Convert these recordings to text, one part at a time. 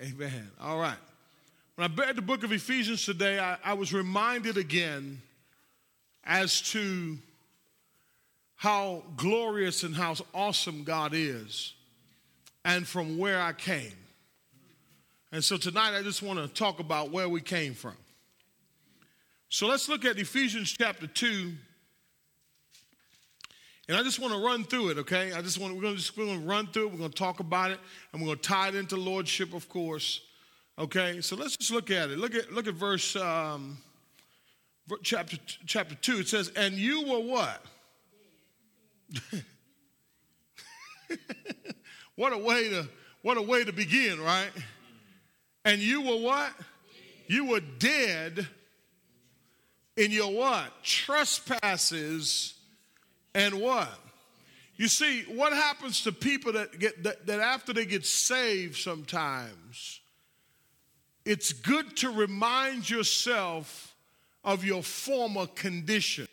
Amen. All right. When I read the book of Ephesians today, I, I was reminded again as to how glorious and how awesome God is and from where I came. And so tonight I just want to talk about where we came from. So let's look at Ephesians chapter 2. And I just want to run through it, okay? I just want we're going to just we're going to run through it. We're going to talk about it, and we're going to tie it into lordship, of course. Okay, so let's just look at it. Look at look at verse um, chapter chapter two. It says, "And you were what? what a way to what a way to begin, right? And you were what? You were dead in your what? Trespasses and what? You see, what happens to people that get that, that after they get saved sometimes, it's good to remind yourself of your former condition.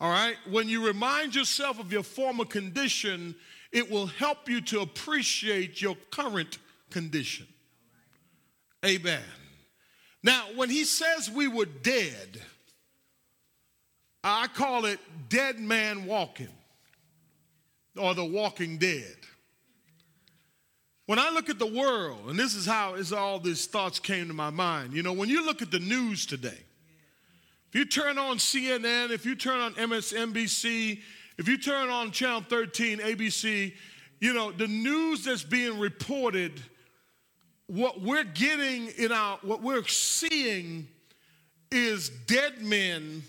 All right? When you remind yourself of your former condition, it will help you to appreciate your current condition. Amen. Now, when he says we were dead, I call it dead man walking or the walking dead. When I look at the world, and this is how is all these thoughts came to my mind. You know, when you look at the news today, if you turn on CNN, if you turn on MSNBC, if you turn on Channel 13, ABC, you know, the news that's being reported what we're getting in our, what we're seeing is dead men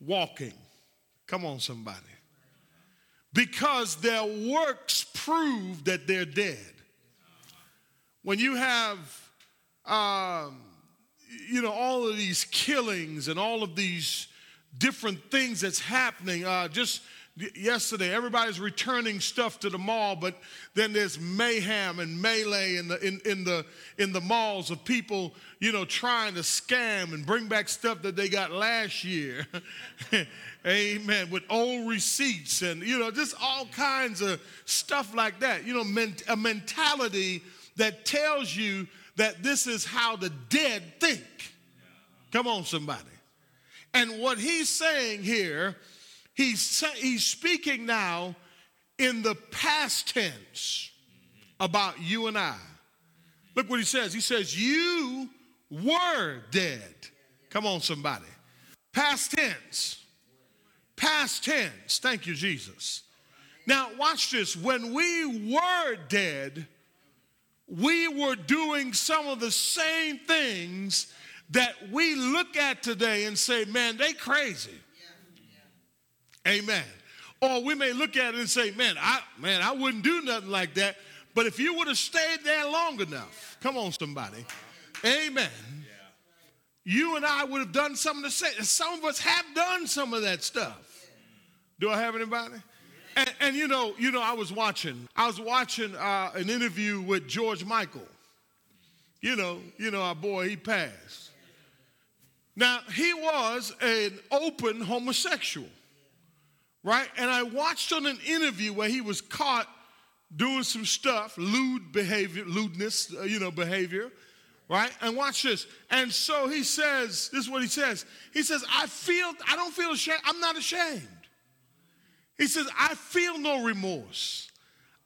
walking. Come on, somebody. Because their works prove that they're dead. When you have, um, you know, all of these killings and all of these different things that's happening, uh, just yesterday everybody's returning stuff to the mall but then there's mayhem and melee in the in, in the in the malls of people you know trying to scam and bring back stuff that they got last year. Amen. With old receipts and you know just all kinds of stuff like that. You know a mentality that tells you that this is how the dead think. Come on somebody. And what he's saying here He's, he's speaking now in the past tense about you and I. Look what he says. He says, You were dead. Come on, somebody. Past tense. Past tense. Thank you, Jesus. Now, watch this. When we were dead, we were doing some of the same things that we look at today and say, man, they crazy. Amen. Or we may look at it and say, man, I man, I wouldn't do nothing like that. But if you would have stayed there long enough, come on, somebody. Amen. You and I would have done some of the same. Some of us have done some of that stuff. Do I have anybody? And, and you know, you know, I was watching. I was watching uh, an interview with George Michael. You know, you know, our boy, he passed. Now he was an open homosexual right? And I watched on an interview where he was caught doing some stuff, lewd behavior, lewdness, uh, you know, behavior, right? And watch this. And so he says, this is what he says. He says, I feel, I don't feel ashamed. I'm not ashamed. He says, I feel no remorse.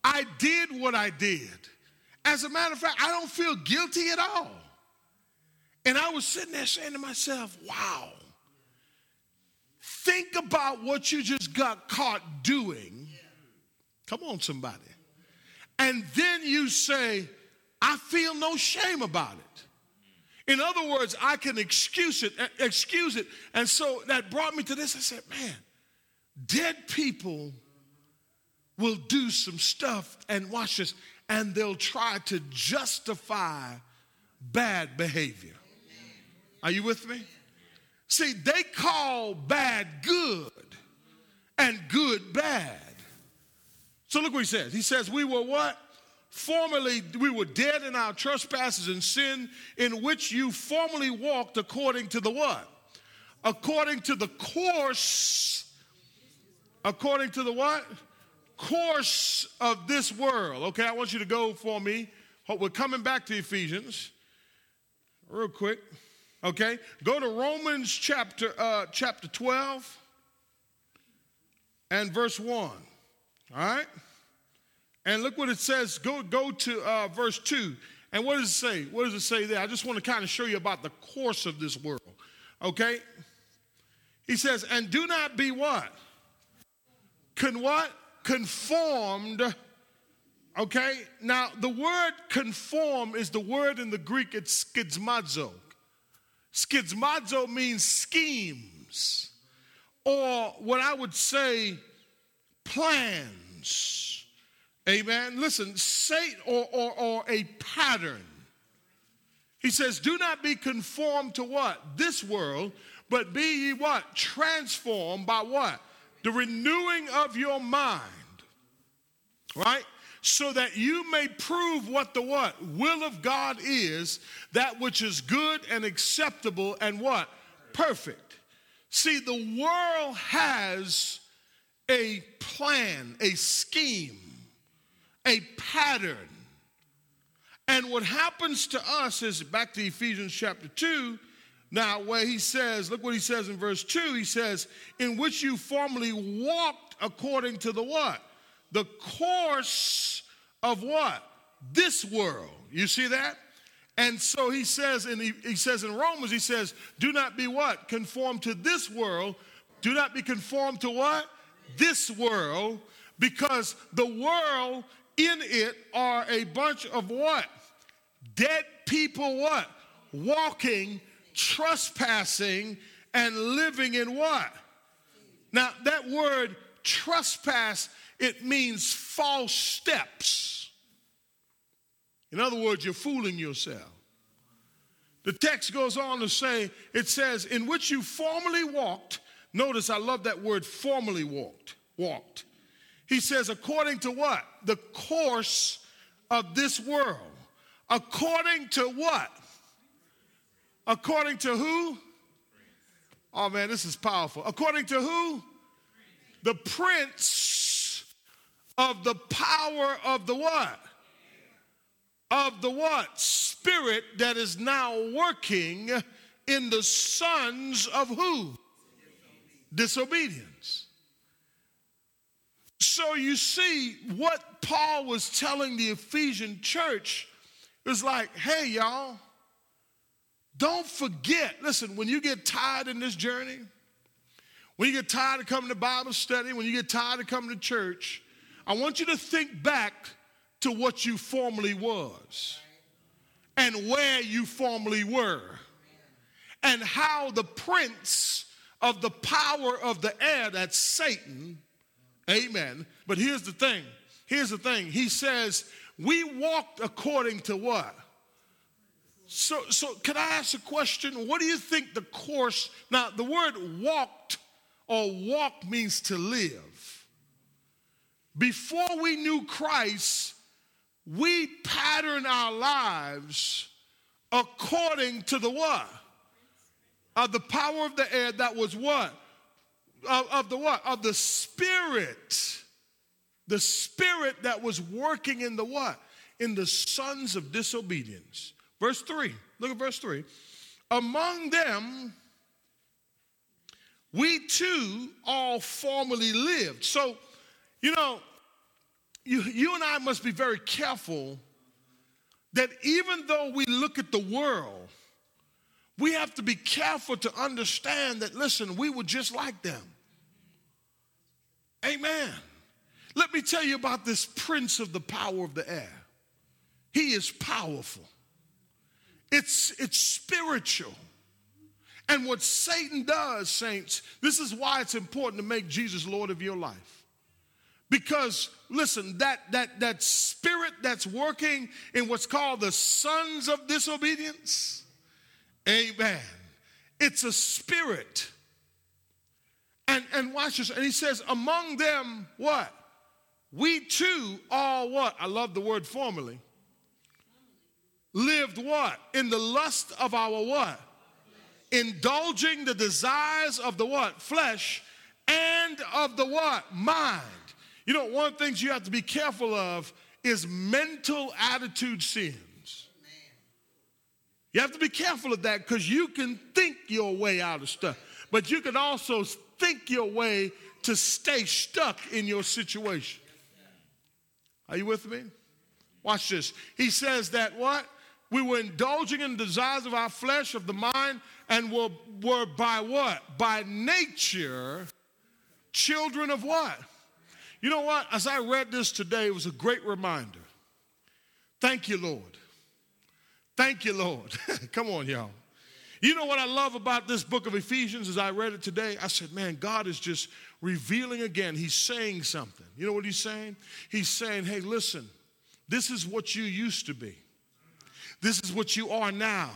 I did what I did. As a matter of fact, I don't feel guilty at all. And I was sitting there saying to myself, wow, Think about what you just got caught doing. Come on, somebody. And then you say, I feel no shame about it. In other words, I can excuse it, eh, excuse it. And so that brought me to this. I said, man, dead people will do some stuff and watch this, and they'll try to justify bad behavior. Are you with me? See, they call bad good and good bad. So look what he says. He says, We were what? Formerly, we were dead in our trespasses and sin, in which you formerly walked according to the what? According to the course, according to the what? course of this world. Okay, I want you to go for me. We're coming back to Ephesians real quick. Okay, go to Romans chapter uh, chapter 12 and verse 1. All right? And look what it says. Go, go to uh, verse 2. And what does it say? What does it say there? I just want to kind of show you about the course of this world. Okay? He says, and do not be what? Con what? Conformed. Okay? Now, the word conform is the word in the Greek, it's skizmazo. Skizmazo means schemes, or what I would say, plans. Amen. Listen, say, or, or, or a pattern. He says, Do not be conformed to what? This world, but be ye what? Transformed by what? The renewing of your mind. Right? So that you may prove what the what? Will of God is, that which is good and acceptable and what? Perfect. See, the world has a plan, a scheme, a pattern. And what happens to us is back to Ephesians chapter 2, now, where he says, look what he says in verse 2 he says, in which you formerly walked according to the what? The course of what? This world. You see that? And so he says, and he, he says in Romans, he says, do not be what? Conformed to this world. Do not be conformed to what? This world, because the world in it are a bunch of what? Dead people what? Walking trespassing and living in what? Now, that word trespass, it means false steps. In other words, you're fooling yourself. The text goes on to say, it says, in which you formerly walked. Notice, I love that word formerly walked. Walked. He says, according to what? The course of this world. According to what? According to who? Oh man, this is powerful. According to who? The prince of the power of the what? Of the what? Spirit that is now working in the sons of who? Disobedience. So you see, what Paul was telling the Ephesian church is like, hey, y'all, don't forget, listen, when you get tired in this journey, when you get tired of coming to Bible study, when you get tired of coming to church, I want you to think back to what you formerly was and where you formerly were and how the prince of the power of the air, that's Satan, amen. But here's the thing here's the thing. He says, We walked according to what? So, so can I ask a question? What do you think the course? Now, the word walked or walk means to live. Before we knew Christ, we pattern our lives according to the what? Of the power of the air that was what? Of, of the what? Of the spirit. The spirit that was working in the what? In the sons of disobedience. Verse 3. Look at verse 3. Among them, we too all formerly lived. So, you know, you, you and I must be very careful that even though we look at the world, we have to be careful to understand that, listen, we were just like them. Amen. Let me tell you about this prince of the power of the air. He is powerful. It's, it's spiritual. And what Satan does, saints, this is why it's important to make Jesus Lord of your life. Because listen, that that that spirit that's working in what's called the sons of disobedience, amen. It's a spirit. And and watch this. And he says, among them, what? We too all what? I love the word formerly lived what? In the lust of our what? Indulging the desires of the what? Flesh and of the what? Mind. You know, one of the things you have to be careful of is mental attitude sins. You have to be careful of that because you can think your way out of stuff, but you can also think your way to stay stuck in your situation. Are you with me? Watch this. He says that what? We were indulging in the desires of our flesh, of the mind, and were, were by what? By nature, children of what? You know what? As I read this today, it was a great reminder. Thank you, Lord. Thank you, Lord. Come on, y'all. You know what I love about this book of Ephesians as I read it today? I said, man, God is just revealing again. He's saying something. You know what he's saying? He's saying, hey, listen, this is what you used to be, this is what you are now.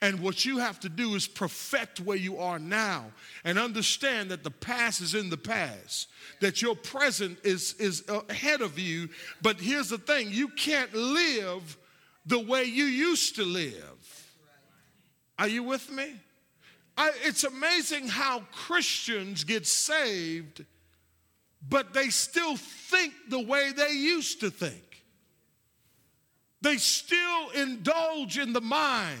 And what you have to do is perfect where you are now and understand that the past is in the past, that your present is, is ahead of you. But here's the thing you can't live the way you used to live. Are you with me? I, it's amazing how Christians get saved, but they still think the way they used to think. They still indulge in the mind.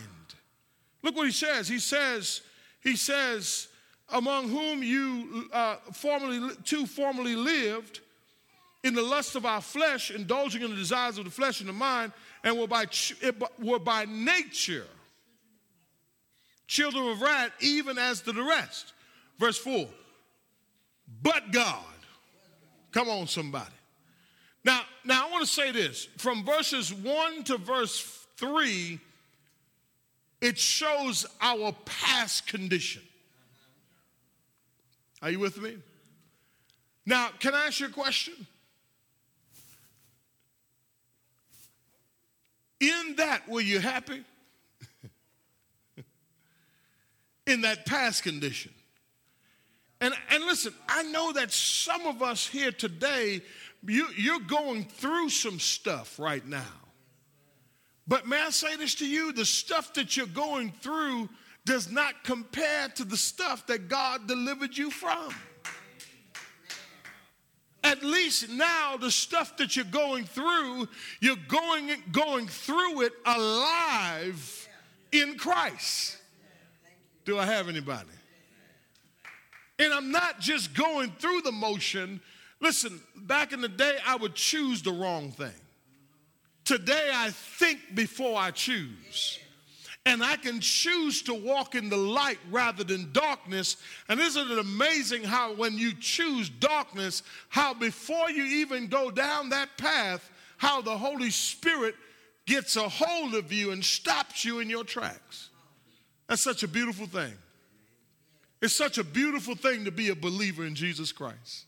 Look what he says. He says, he says, among whom you uh, formerly, two formerly lived in the lust of our flesh, indulging in the desires of the flesh and the mind, and were by, were by nature children of wrath, even as to the rest. Verse 4. But God. Come on, somebody. Now, now I want to say this. From verses 1 to verse 3, it shows our past condition. Are you with me? Now, can I ask you a question? In that, were you happy? in that past condition. And, and listen, I know that some of us here today, you, you're going through some stuff right now. But may I say this to you? The stuff that you're going through does not compare to the stuff that God delivered you from. At least now, the stuff that you're going through, you're going, going through it alive in Christ. Do I have anybody? And I'm not just going through the motion. Listen, back in the day, I would choose the wrong thing. Today, I think before I choose. And I can choose to walk in the light rather than darkness. And isn't it amazing how, when you choose darkness, how before you even go down that path, how the Holy Spirit gets a hold of you and stops you in your tracks? That's such a beautiful thing. It's such a beautiful thing to be a believer in Jesus Christ.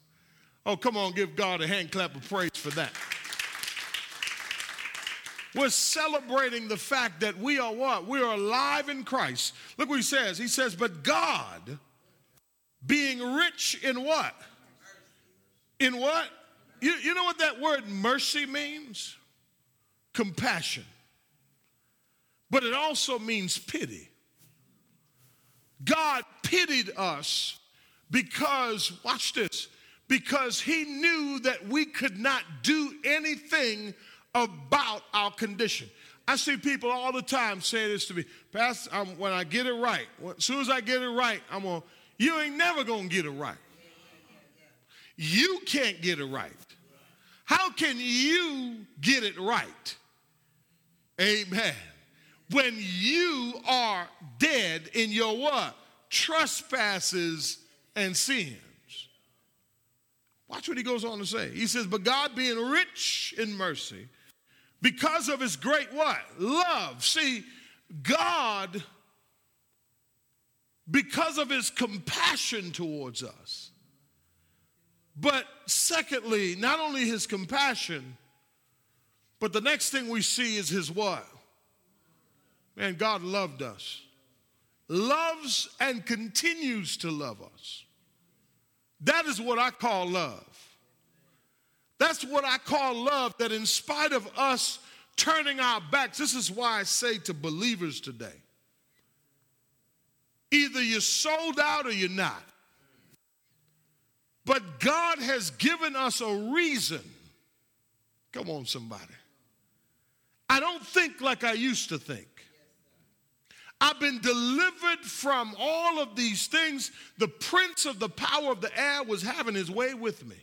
Oh, come on, give God a hand clap of praise for that. We're celebrating the fact that we are what? We are alive in Christ. Look what he says. He says, But God, being rich in what? In what? You, you know what that word mercy means? Compassion. But it also means pity. God pitied us because, watch this, because he knew that we could not do anything about our condition. I see people all the time saying this to me, Pastor, I'm, when I get it right, as soon as I get it right, I'm going, you ain't never going to get it right. You can't get it right. How can you get it right? Amen when you are dead in your what? Trespasses and sins. Watch what he goes on to say. He says, But God being rich in mercy, because of his great what? Love. See, God, because of his compassion towards us, but secondly, not only his compassion, but the next thing we see is his what? Man, God loved us, loves and continues to love us. That is what I call love. That's what I call love, that in spite of us turning our backs, this is why I say to believers today either you're sold out or you're not. But God has given us a reason. Come on, somebody. I don't think like I used to think. I've been delivered from all of these things. The prince of the power of the air was having his way with me.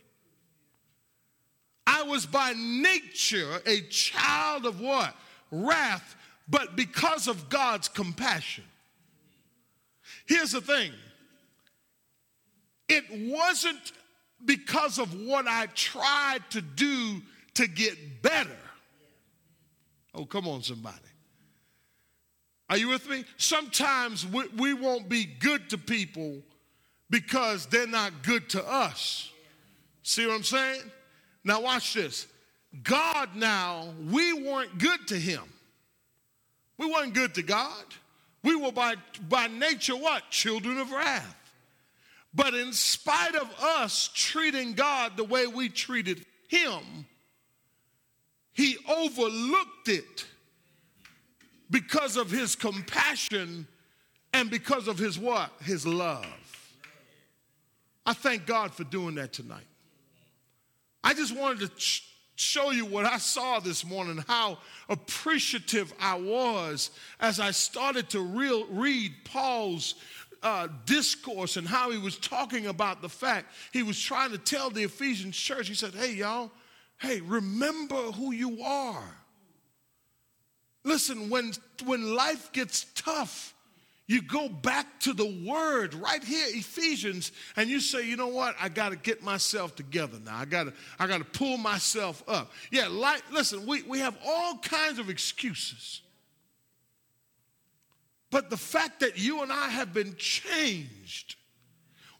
I was by nature a child of what? Wrath, but because of God's compassion. Here's the thing it wasn't because of what I tried to do to get better. Oh, come on, somebody. Are you with me? Sometimes we, we won't be good to people because they're not good to us. See what I'm saying? Now, watch this. God, now, we weren't good to him. We weren't good to God. We were by, by nature what? Children of wrath. But in spite of us treating God the way we treated him, he overlooked it because of his compassion and because of his what? His love. I thank God for doing that tonight. I just wanted to ch- show you what I saw this morning, how appreciative I was as I started to read Paul's uh, discourse and how he was talking about the fact he was trying to tell the Ephesian church. He said, Hey, y'all, hey, remember who you are. Listen, when, when life gets tough, you go back to the word right here, Ephesians, and you say, you know what? I got to get myself together now. I got to I got to pull myself up. Yeah, like, listen, we, we have all kinds of excuses. But the fact that you and I have been changed,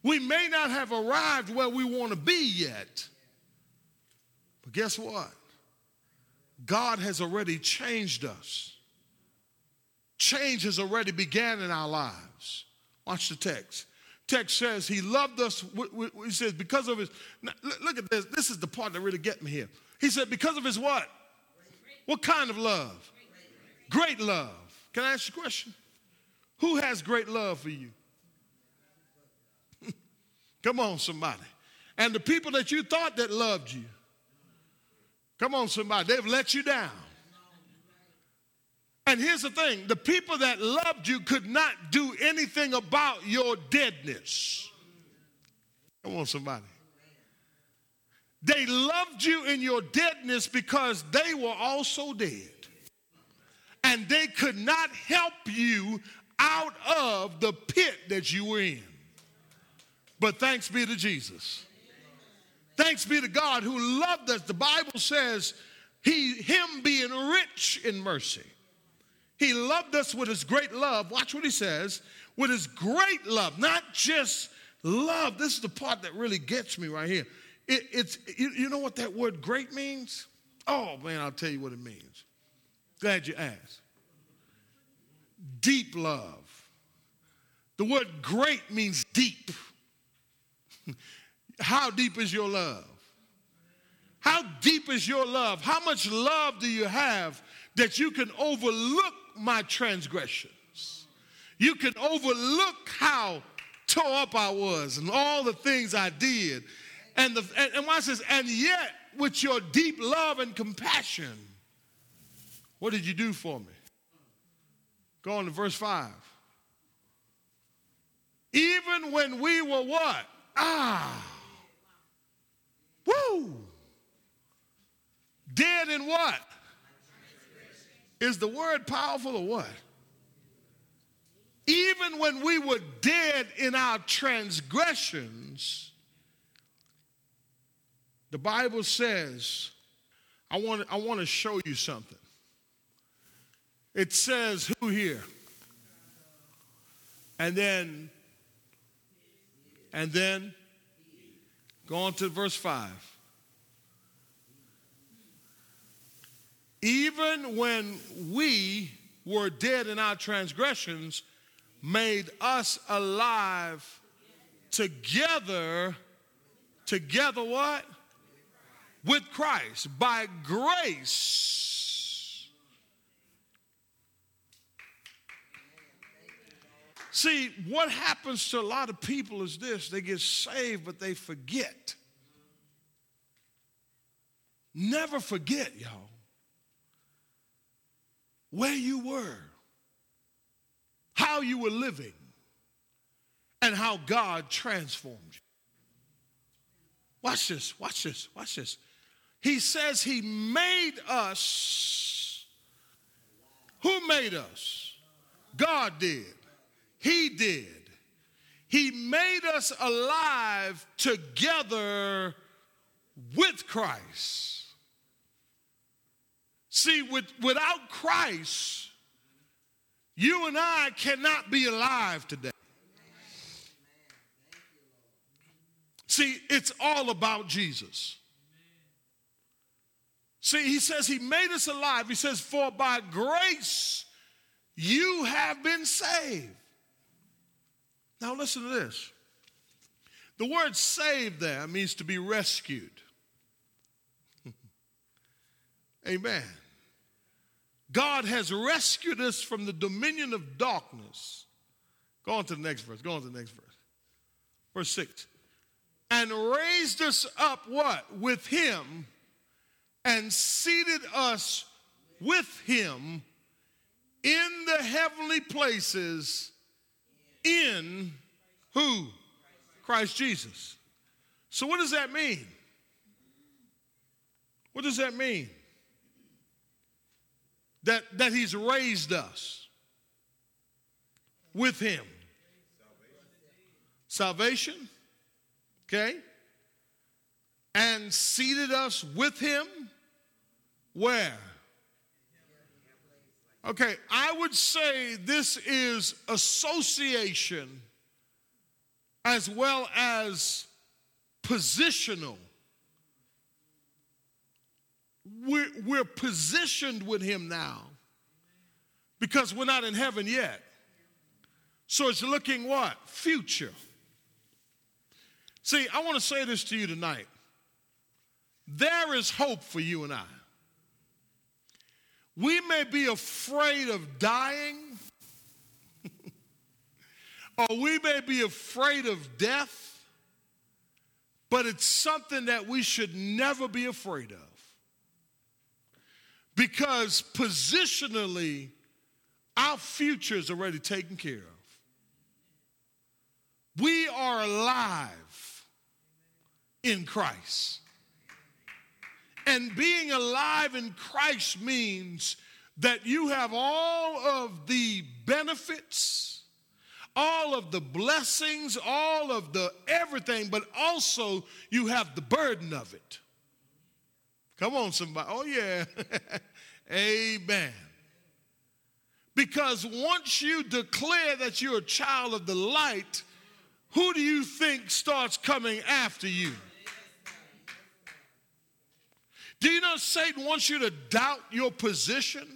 we may not have arrived where we want to be yet. But guess what? God has already changed us. Change has already began in our lives. Watch the text. Text says he loved us. He says because of his. Look at this. This is the part that really get me here. He said because of his what? What kind of love? Great love. Can I ask you a question? Who has great love for you? Come on, somebody. And the people that you thought that loved you, Come on, somebody. They've let you down. And here's the thing the people that loved you could not do anything about your deadness. Come on, somebody. They loved you in your deadness because they were also dead. And they could not help you out of the pit that you were in. But thanks be to Jesus. Thanks be to God who loved us. The Bible says he him being rich in mercy. He loved us with his great love. Watch what he says. With his great love, not just love. This is the part that really gets me right here. It, it's you, you know what that word great means? Oh man, I'll tell you what it means. Glad you asked. Deep love. The word great means deep. How deep is your love? How deep is your love? How much love do you have that you can overlook my transgressions? You can overlook how tore up I was and all the things I did. And, the, and, and watch this, and yet with your deep love and compassion, what did you do for me? Go on to verse 5. Even when we were what? Ah Woo! Dead in what? Is the word powerful or what? Even when we were dead in our transgressions, the Bible says, I want, I want to show you something. It says, who here? And then, and then, Go on to verse 5. Even when we were dead in our transgressions, made us alive together. Together, what? With Christ. By grace. See, what happens to a lot of people is this they get saved, but they forget. Never forget, y'all, where you were, how you were living, and how God transformed you. Watch this, watch this, watch this. He says he made us. Who made us? God did. He did. He made us alive together with Christ. See, with, without Christ, you and I cannot be alive today. See, it's all about Jesus. See, he says he made us alive. He says, For by grace you have been saved. Now, listen to this. The word saved there means to be rescued. Amen. God has rescued us from the dominion of darkness. Go on to the next verse. Go on to the next verse. Verse 6 and raised us up what? With him and seated us with him in the heavenly places in who? Christ Jesus. So, what does that mean? What does that mean? That, that he's raised us with him. Salvation. Salvation Okay? And seated us with him where? Okay, I would say this is association as well as positional. We're, we're positioned with him now because we're not in heaven yet. So it's looking what? Future. See, I want to say this to you tonight. There is hope for you and I. We may be afraid of dying, or we may be afraid of death, but it's something that we should never be afraid of. Because positionally, our future is already taken care of. We are alive in Christ. And being alive in Christ means that you have all of the benefits, all of the blessings, all of the everything, but also you have the burden of it. Come on, somebody. Oh, yeah. Amen. Because once you declare that you're a child of the light, who do you think starts coming after you? Do you know Satan wants you to doubt your position?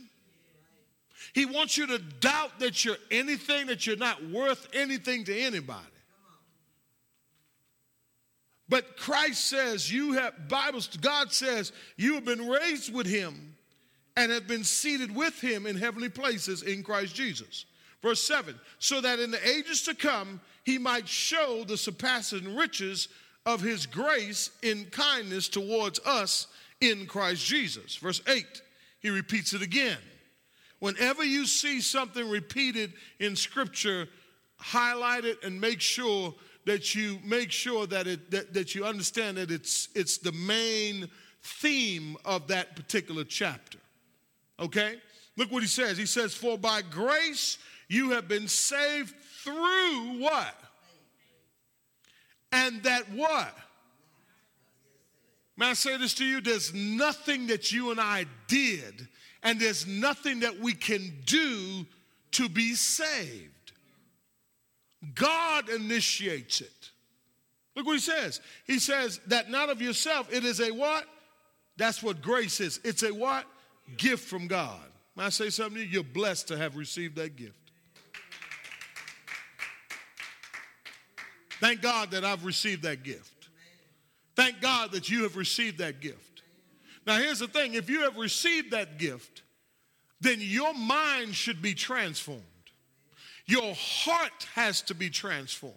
He wants you to doubt that you're anything, that you're not worth anything to anybody. But Christ says you have Bibles, God says you have been raised with him and have been seated with him in heavenly places in Christ Jesus. Verse 7 so that in the ages to come he might show the surpassing riches of his grace in kindness towards us in Christ Jesus. Verse 8, he repeats it again. Whenever you see something repeated in Scripture, highlight it and make sure that you make sure that it that, that you understand that it's it's the main theme of that particular chapter. Okay? Look what he says. He says, For by grace you have been saved through what? And that what? May I say this to you? There's nothing that you and I did, and there's nothing that we can do to be saved. God initiates it. Look what he says. He says that not of yourself, it is a what? That's what grace is. It's a what? Gift from God. May I say something to you? You're blessed to have received that gift. Thank God that I've received that gift. Thank God that you have received that gift. Now, here's the thing if you have received that gift, then your mind should be transformed. Your heart has to be transformed.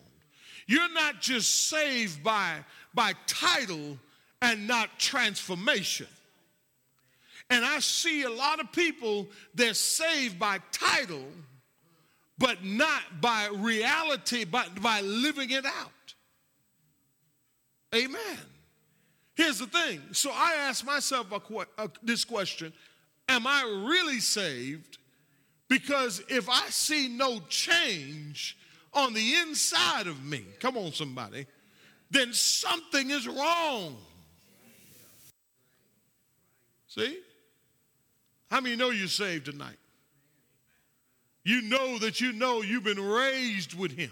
You're not just saved by, by title and not transformation. And I see a lot of people, they're saved by title, but not by reality, but by living it out. Amen. Here's the thing. So I ask myself a, a, this question Am I really saved? Because if I see no change on the inside of me, come on, somebody, then something is wrong. See? How many know you're saved tonight? You know that you know you've been raised with Him.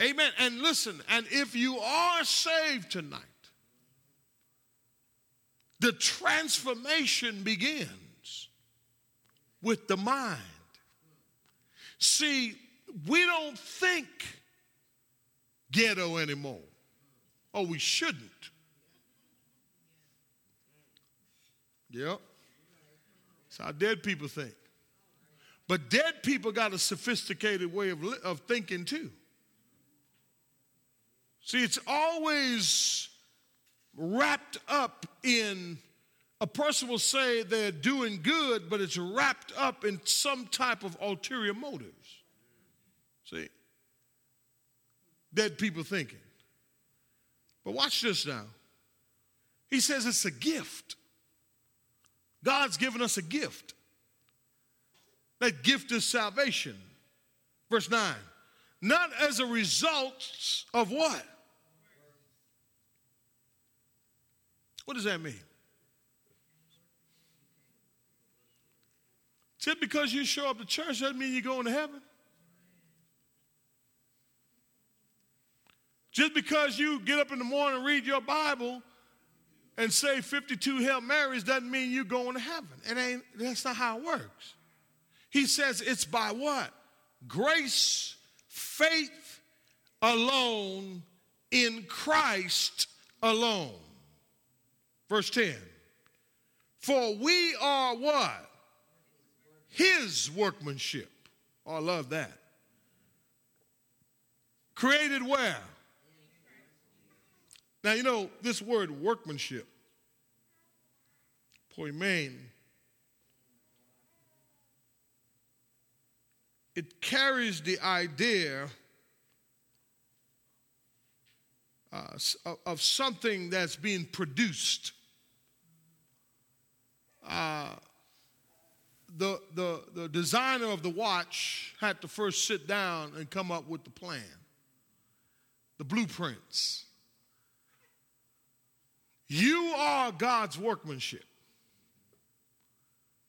Amen. And listen, and if you are saved tonight, the transformation begins with the mind. See, we don't think ghetto anymore, or we shouldn't. Yep. That's how dead people think. But dead people got a sophisticated way of, of thinking too. See, it's always wrapped up in a person will say they're doing good, but it's wrapped up in some type of ulterior motives. See? Dead people thinking. But watch this now. He says it's a gift. God's given us a gift. That gift is salvation. Verse 9. Not as a result of what? What does that mean? Just because you show up to church doesn't mean you're going to heaven. Just because you get up in the morning and read your Bible and say 52 Hail Marys doesn't mean you're going to heaven. It ain't, that's not how it works. He says it's by what? Grace, faith alone, in Christ alone. Verse 10. For we are what? His workmanship. Oh, I love that. Created where? Now, you know, this word workmanship, poiema, it carries the idea uh, of something that's being produced uh, the, the, the designer of the watch had to first sit down and come up with the plan, the blueprints. You are God's workmanship,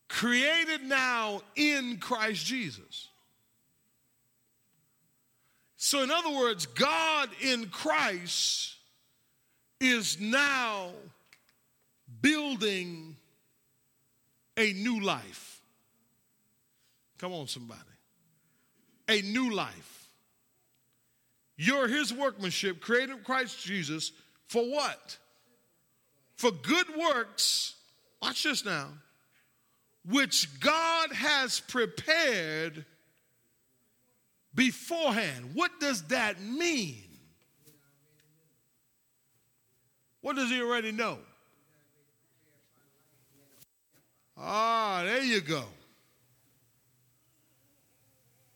created now in Christ Jesus. So, in other words, God in Christ is now building a new life. Come on, somebody. A new life. You're his workmanship, created in Christ Jesus, for what? For good works, watch this now, which God has prepared beforehand. What does that mean? What does he already know? Ah, there you go.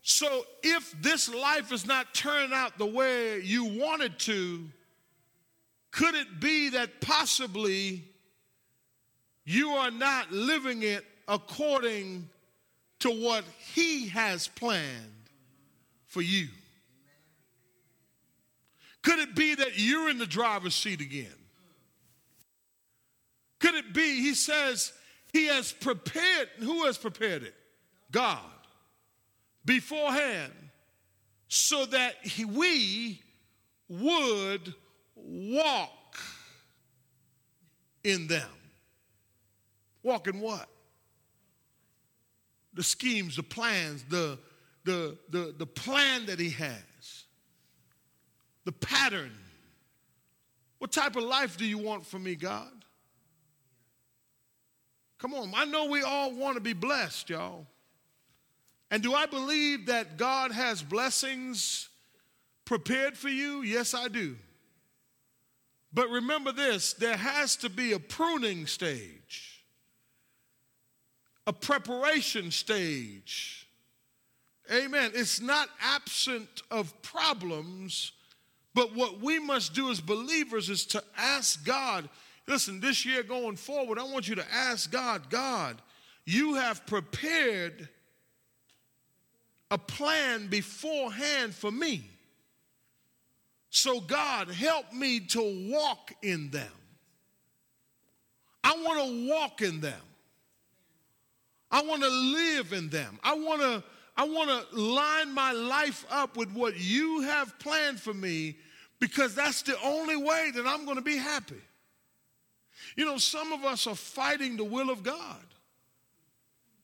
So if this life is not turning out the way you wanted to, could it be that possibly you are not living it according to what He has planned for you? Could it be that you're in the driver's seat again? Could it be, He says, he has prepared, who has prepared it? God. Beforehand, so that we would walk in them. Walk in what? The schemes, the plans, the, the, the, the plan that he has, the pattern. What type of life do you want from me, God? Come on, I know we all want to be blessed, y'all. And do I believe that God has blessings prepared for you? Yes, I do. But remember this there has to be a pruning stage, a preparation stage. Amen. It's not absent of problems, but what we must do as believers is to ask God. Listen, this year going forward, I want you to ask God, God, you have prepared a plan beforehand for me. So, God, help me to walk in them. I want to walk in them. I want to live in them. I want to I want to line my life up with what you have planned for me because that's the only way that I'm going to be happy. You know, some of us are fighting the will of God.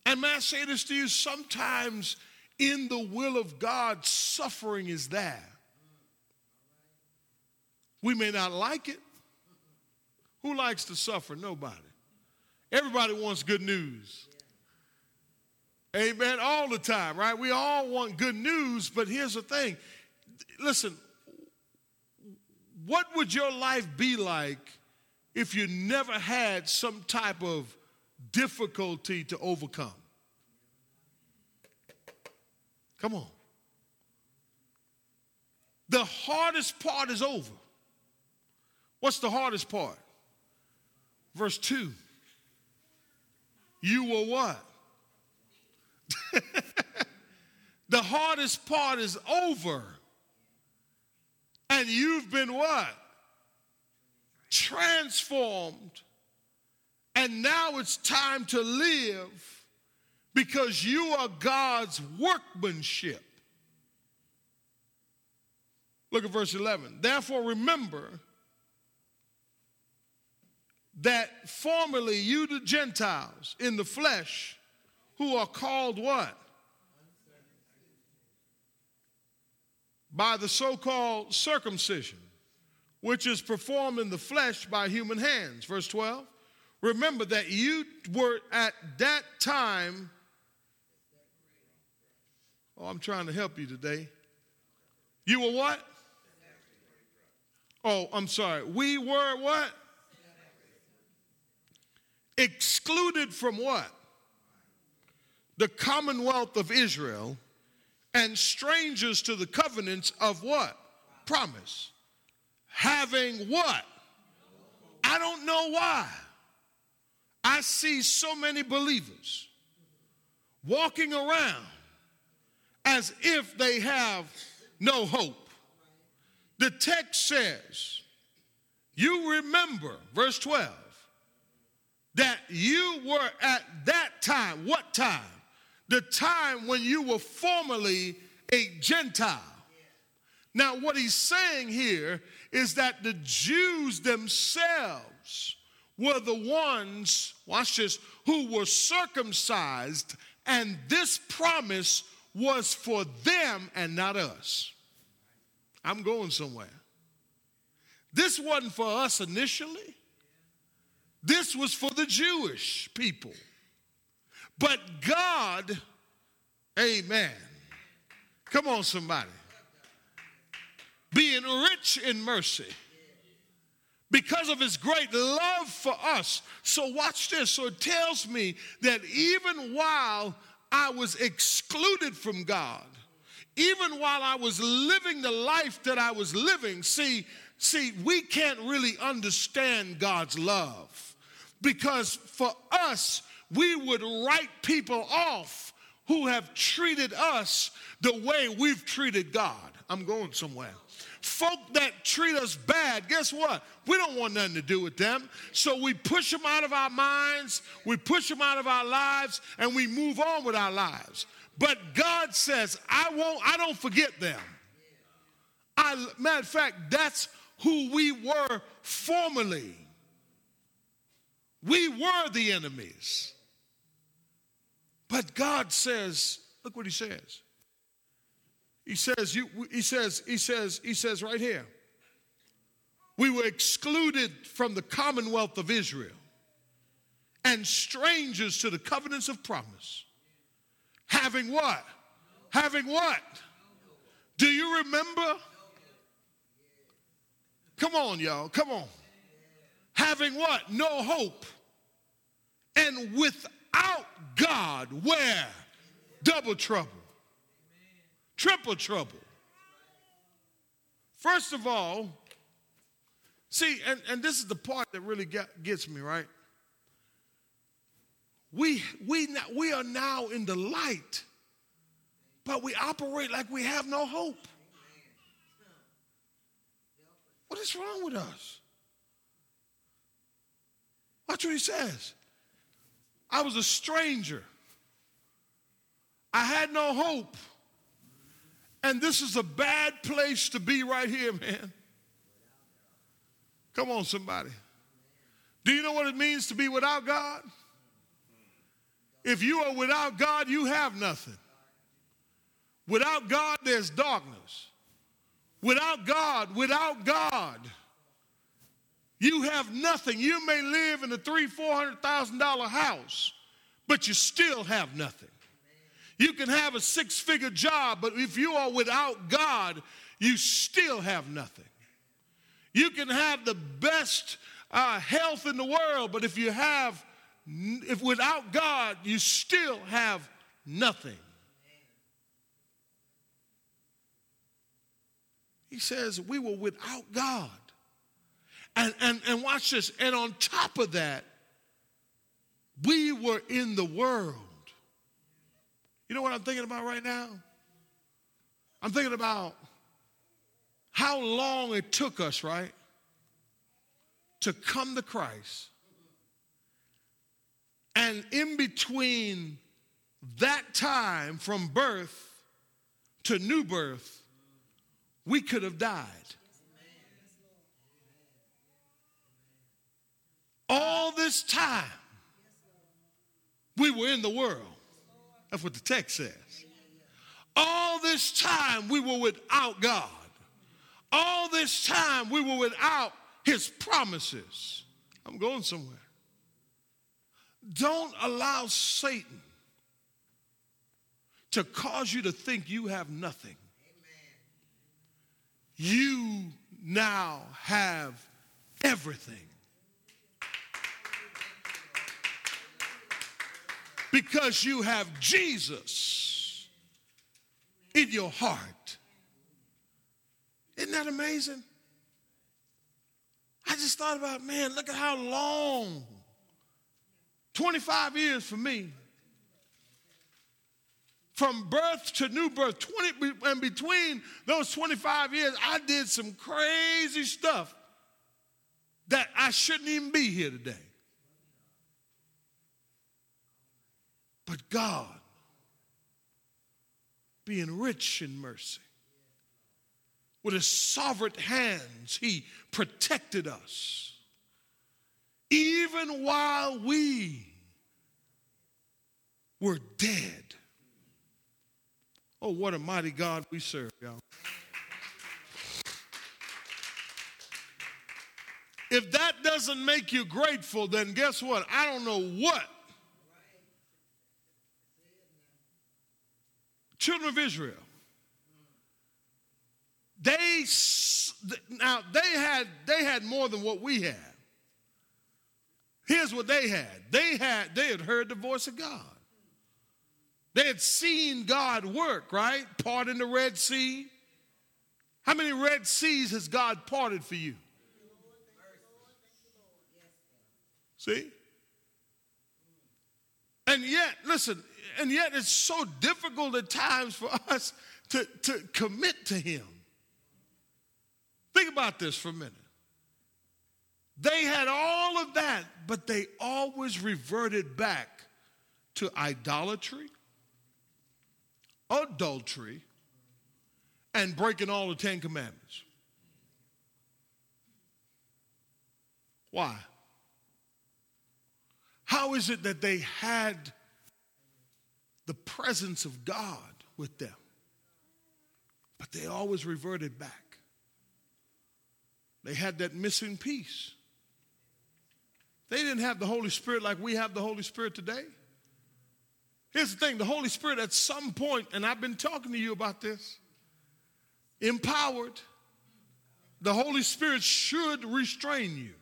And may I say this to you? Sometimes in the will of God, suffering is there. We may not like it. Who likes to suffer? Nobody. Everybody wants good news. Amen. All the time, right? We all want good news, but here's the thing. Listen, what would your life be like if you never had some type of difficulty to overcome? Come on. The hardest part is over. What's the hardest part? Verse 2. You were what? the hardest part is over. And you've been what? Transformed. And now it's time to live because you are God's workmanship. Look at verse 11. Therefore, remember that formerly you, the Gentiles, in the flesh, who are called what? By the so called circumcision, which is performed in the flesh by human hands. Verse 12. Remember that you were at that time Oh, I'm trying to help you today. You were what? Oh, I'm sorry. We were what? Excluded from what? The commonwealth of Israel and strangers to the covenants of what? Promise. Having what? I don't know why. I see so many believers walking around as if they have no hope. The text says, You remember, verse 12, that you were at that time, what time? The time when you were formerly a Gentile. Now, what he's saying here is that the Jews themselves were the ones, watch this, who were circumcised, and this promise was for them and not us. I'm going somewhere. This wasn't for us initially. This was for the Jewish people. But God, amen. Come on, somebody. Being rich in mercy because of his great love for us. So, watch this. So, it tells me that even while I was excluded from God. Even while I was living the life that I was living, see, see, we can't really understand God's love because for us, we would write people off who have treated us the way we've treated God. I'm going somewhere folk that treat us bad, guess what? We don't want nothing to do with them. So we push them out of our minds, we push them out of our lives, and we move on with our lives. But God says, I won't, I don't forget them. I, matter of fact, that's who we were formerly. We were the enemies. But God says, look what he says. He says, you, he says, he says, he says right here, we were excluded from the commonwealth of Israel and strangers to the covenants of promise, Having what? Having what? Do you remember? Come on, y'all. Come on. Having what? No hope. And without God, where? Double trouble. Triple trouble. First of all, see, and, and this is the part that really get, gets me, right? We, we, we are now in the light, but we operate like we have no hope. What is wrong with us? Watch what he says. I was a stranger. I had no hope. And this is a bad place to be right here, man. Come on, somebody. Do you know what it means to be without God? If you are without God, you have nothing. Without God, there's darkness. Without God, without God, you have nothing. You may live in a three, four hundred thousand dollar house, but you still have nothing. You can have a six figure job, but if you are without God, you still have nothing. You can have the best uh, health in the world, but if you have, if without God, you still have nothing. He says, We were without God. And, and, and watch this. And on top of that, we were in the world. You know what I'm thinking about right now? I'm thinking about how long it took us, right, to come to Christ. And in between that time from birth to new birth, we could have died. All this time, we were in the world. That's what the text says. All this time, we were without God. All this time, we were without His promises. I'm going somewhere. Don't allow Satan to cause you to think you have nothing you now have everything. Because you have Jesus in your heart. Isn't that amazing? I just thought about, man, look at how long 25 years for me from birth to new birth, 20, and between those 25 years, I did some crazy stuff that I shouldn't even be here today. But God, being rich in mercy, with his sovereign hands, he protected us. Even while we were dead Oh, what a mighty God we serve, y'all. If that doesn't make you grateful, then guess what? I don't know what. Children of Israel, they now they had they had more than what we had. Here's what they had. They had they had heard the voice of God. They had seen God work, right? Parting the Red Sea. How many Red Seas has God parted for you? See? And yet, listen, and yet it's so difficult at times for us to, to commit to Him. Think about this for a minute. They had all of that, but they always reverted back to idolatry, adultery, and breaking all the Ten Commandments. Why? How is it that they had the presence of God with them, but they always reverted back? They had that missing piece. They didn't have the Holy Spirit like we have the Holy Spirit today. Here's the thing the Holy Spirit, at some point, and I've been talking to you about this, empowered, the Holy Spirit should restrain you.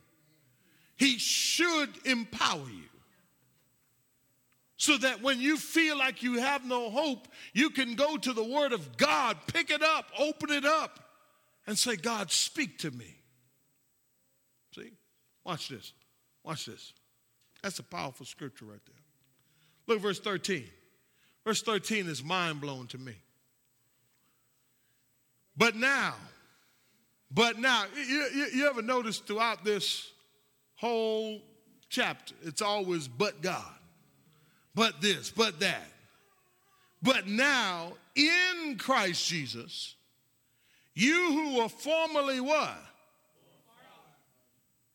He should empower you. So that when you feel like you have no hope, you can go to the Word of God, pick it up, open it up, and say, God, speak to me. See? Watch this. Watch this. That's a powerful scripture right there. Look verse 13. Verse 13 is mind blowing to me. But now, but now, you, you, you ever notice throughout this whole chapter, it's always but God, but this, but that. But now, in Christ Jesus, you who were formerly what?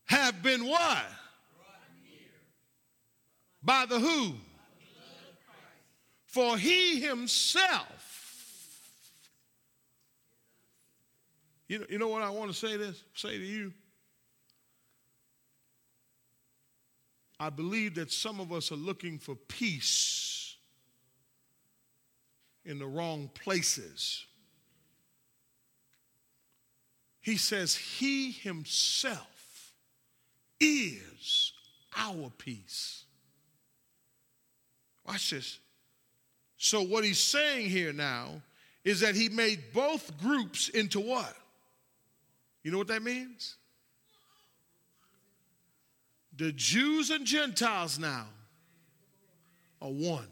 Have been what? By the who? For he himself. You know, you know what I want to say this? Say to you. I believe that some of us are looking for peace in the wrong places. He says, He Himself is our peace. Watch this. So, what he's saying here now is that he made both groups into what? You know what that means? The Jews and Gentiles now are one.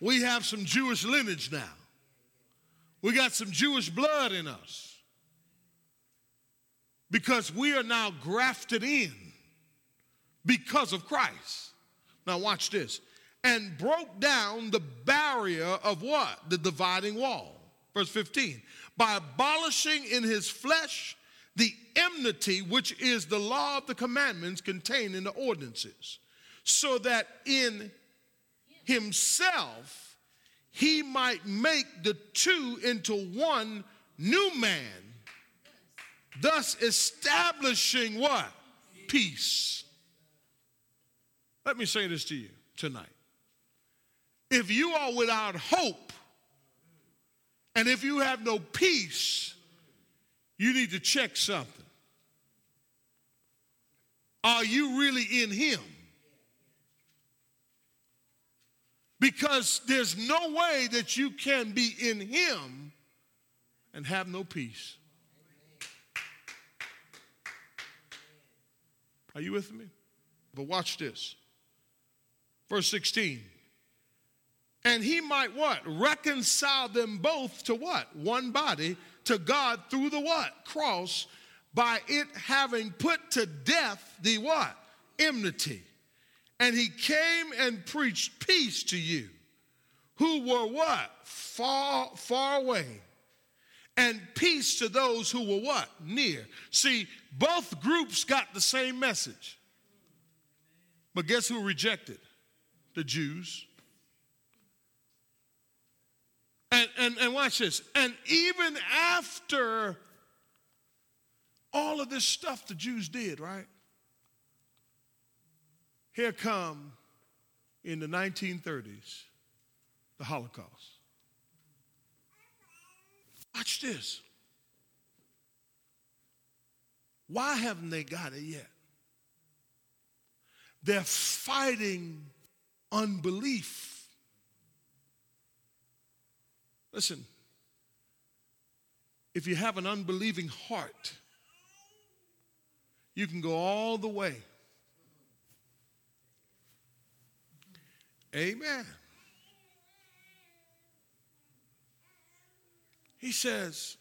We have some Jewish lineage now. We got some Jewish blood in us. Because we are now grafted in because of Christ. Now, watch this. And broke down the barrier of what? The dividing wall. Verse 15. By abolishing in his flesh the enmity which is the law of the commandments contained in the ordinances, so that in himself he might make the two into one new man, thus establishing what? Peace. Let me say this to you tonight. If you are without hope, and if you have no peace, you need to check something. Are you really in Him? Because there's no way that you can be in Him and have no peace. Are you with me? But watch this. Verse 16. And he might what? Reconcile them both to what? One body to God through the what? Cross by it having put to death the what? Enmity. And he came and preached peace to you who were what? Far, far away. And peace to those who were what? Near. See, both groups got the same message. But guess who rejected? The Jews. And, and, and watch this. And even after all of this stuff the Jews did, right? Here come in the 1930s the Holocaust. Watch this. Why haven't they got it yet? They're fighting unbelief. Listen, if you have an unbelieving heart, you can go all the way. Amen. He says,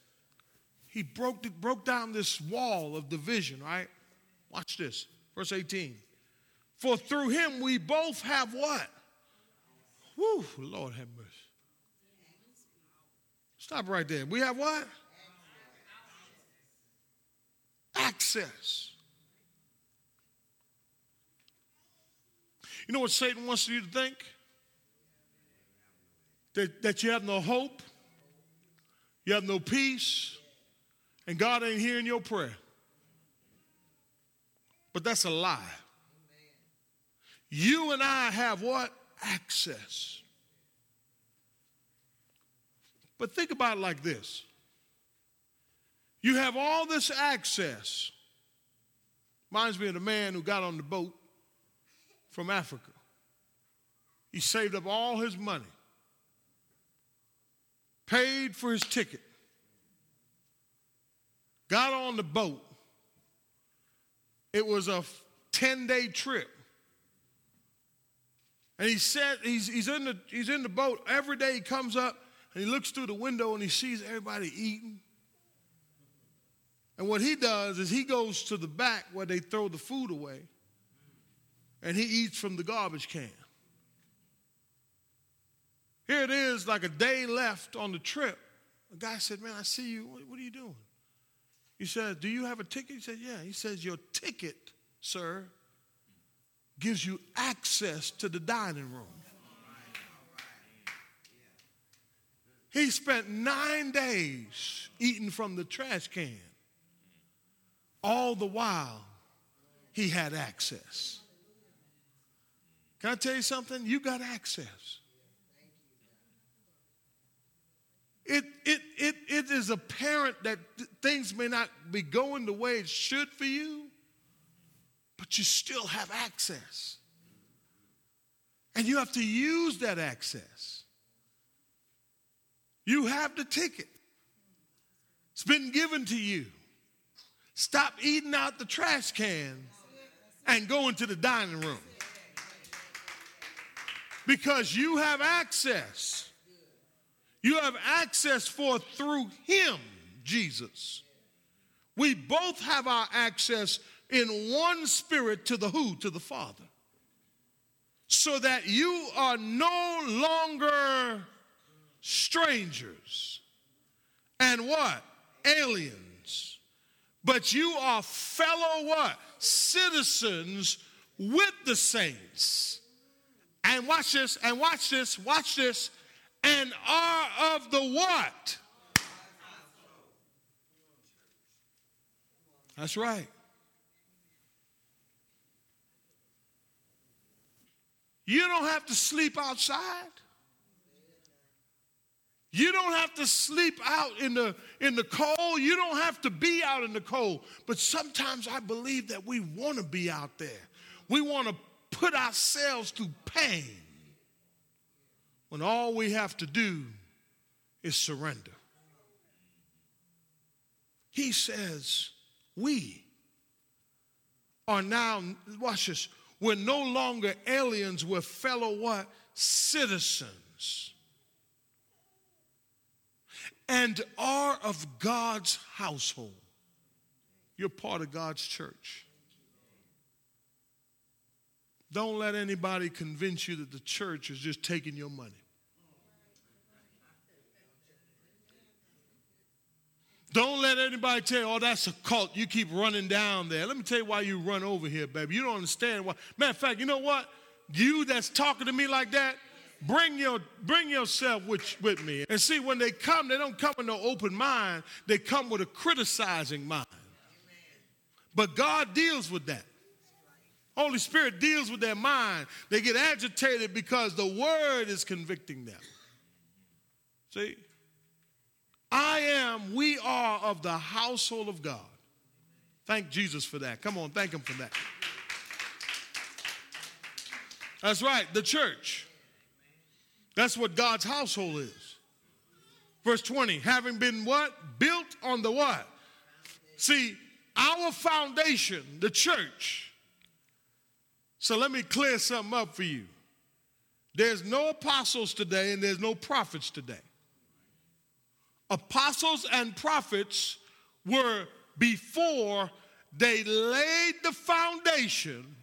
he broke, broke down this wall of division, right? Watch this. Verse 18. For through him we both have what? Whew, Lord have mercy. Stop right there. We have what? Access. You know what Satan wants you to think? That, that you have no hope, you have no peace, and God ain't hearing your prayer. But that's a lie. You and I have what? access. But think about it like this you have all this access. Reminds me of the man who got on the boat from Africa. He saved up all his money, paid for his ticket, got on the boat. It was a 10 day trip. And he said, he's, he's, in the, he's in the boat. Every day he comes up and he looks through the window and he sees everybody eating. And what he does is he goes to the back where they throw the food away and he eats from the garbage can. Here it is, like a day left on the trip. A guy said, Man, I see you. What, are you doing? He said, Do you have a ticket? He said, Yeah. He says, Your ticket, sir, gives you access to the dining room. He spent nine days eating from the trash can. All the while, he had access. Can I tell you something? You got access. It, it, it, it is apparent that th- things may not be going the way it should for you, but you still have access. And you have to use that access. You have the ticket, it's been given to you. Stop eating out the trash can and go into the dining room. Because you have access. You have access for through him, Jesus. We both have our access in one spirit to the who? To the Father. So that you are no longer strangers and what? Aliens. But you are fellow what? Citizens with the saints. And watch this, and watch this, watch this, and are of the what? That's right. You don't have to sleep outside. You don't have to sleep out in the, in the cold. You don't have to be out in the cold. But sometimes I believe that we want to be out there. We want to put ourselves through pain when all we have to do is surrender. He says, We are now, watch this, we're no longer aliens, we're fellow what? Citizens. And are of God's household. You're part of God's church. Don't let anybody convince you that the church is just taking your money. Don't let anybody tell you, oh, that's a cult. You keep running down there. Let me tell you why you run over here, baby. You don't understand why. Matter of fact, you know what? You that's talking to me like that, bring your bring yourself with, with me. And see, when they come, they don't come with no open mind. They come with a criticizing mind. But God deals with that. Holy Spirit deals with their mind. They get agitated because the word is convicting them. See? I am, we are of the household of God. Thank Jesus for that. Come on, thank Him for that. That's right, the church. That's what God's household is. Verse 20, having been what? Built on the what? See, our foundation, the church. So let me clear something up for you. There's no apostles today and there's no prophets today apostles and prophets were before they laid the foundation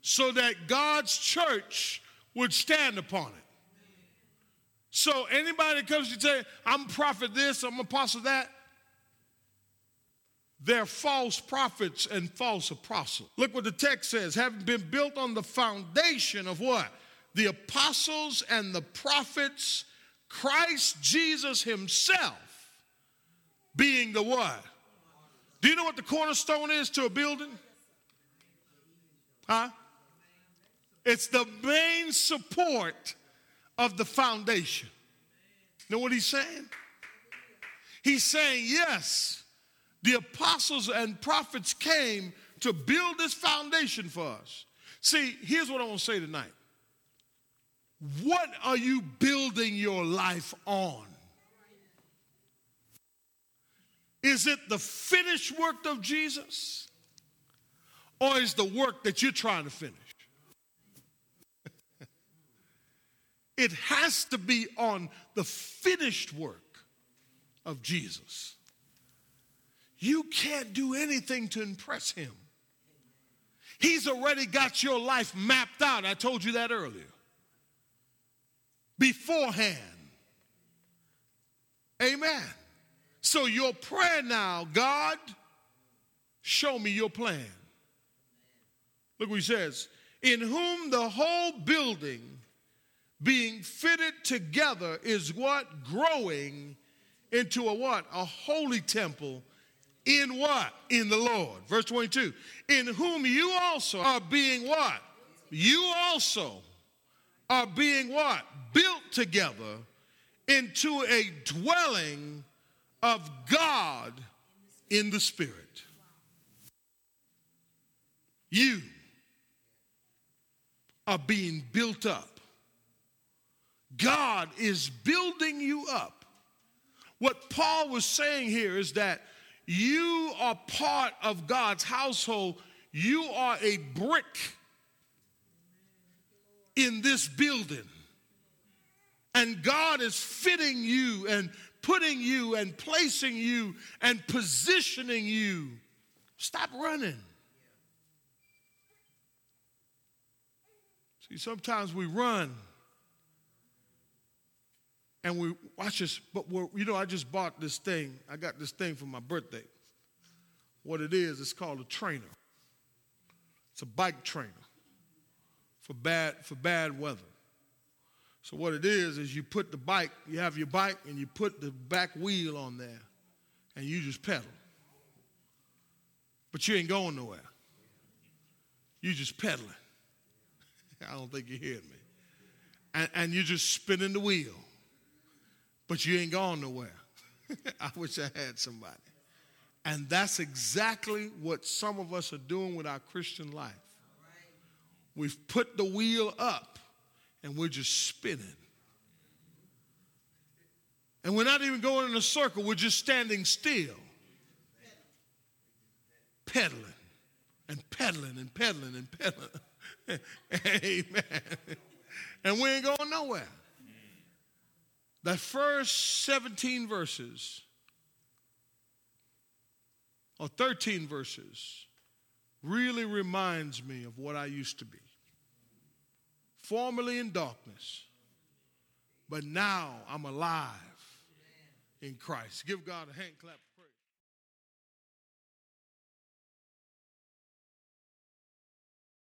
so that God's church would stand upon it. So anybody comes to say, I'm prophet this, I'm apostle that, they're false prophets and false apostles. Look what the text says, having been built on the foundation of what? The apostles and the prophets Christ Jesus himself being the what? Do you know what the cornerstone is to a building? Huh? It's the main support of the foundation. Know what he's saying? He's saying, yes, the apostles and prophets came to build this foundation for us. See, here's what I want to say tonight. What are you building your life on? Is it the finished work of Jesus? Or is the work that you're trying to finish? It has to be on the finished work of Jesus. You can't do anything to impress him. He's already got your life mapped out. I told you that earlier. Beforehand. Amen. So your prayer now, God, show me your plan. Look what he says. In whom the whole building being fitted together is what? Growing into a what? A holy temple in what? In the Lord. Verse 22. In whom you also are being what? You also are being what? Built together into a dwelling of God in the Spirit. You are being built up. God is building you up. What Paul was saying here is that you are part of God's household. You are a brick in this building. And God is fitting you and putting you and placing you and positioning you. Stop running. See, sometimes we run and we watch this, but we're, you know, I just bought this thing. I got this thing for my birthday. What it is, it's called a trainer. It's a bike trainer for bad for bad weather. So what it is is you put the bike, you have your bike, and you put the back wheel on there, and you just pedal. But you ain't going nowhere. You just pedaling. I don't think you hear me. And, and you're just spinning the wheel but you ain't gone nowhere. I wish I had somebody. And that's exactly what some of us are doing with our Christian life. We've put the wheel up and we're just spinning. And we're not even going in a circle, we're just standing still, pedaling and pedaling and pedaling and pedaling. Amen. And we ain't going nowhere. That first 17 verses, or 13 verses, really reminds me of what I used to be. Formerly in darkness, but now I'm alive in Christ. Give God a hand clap.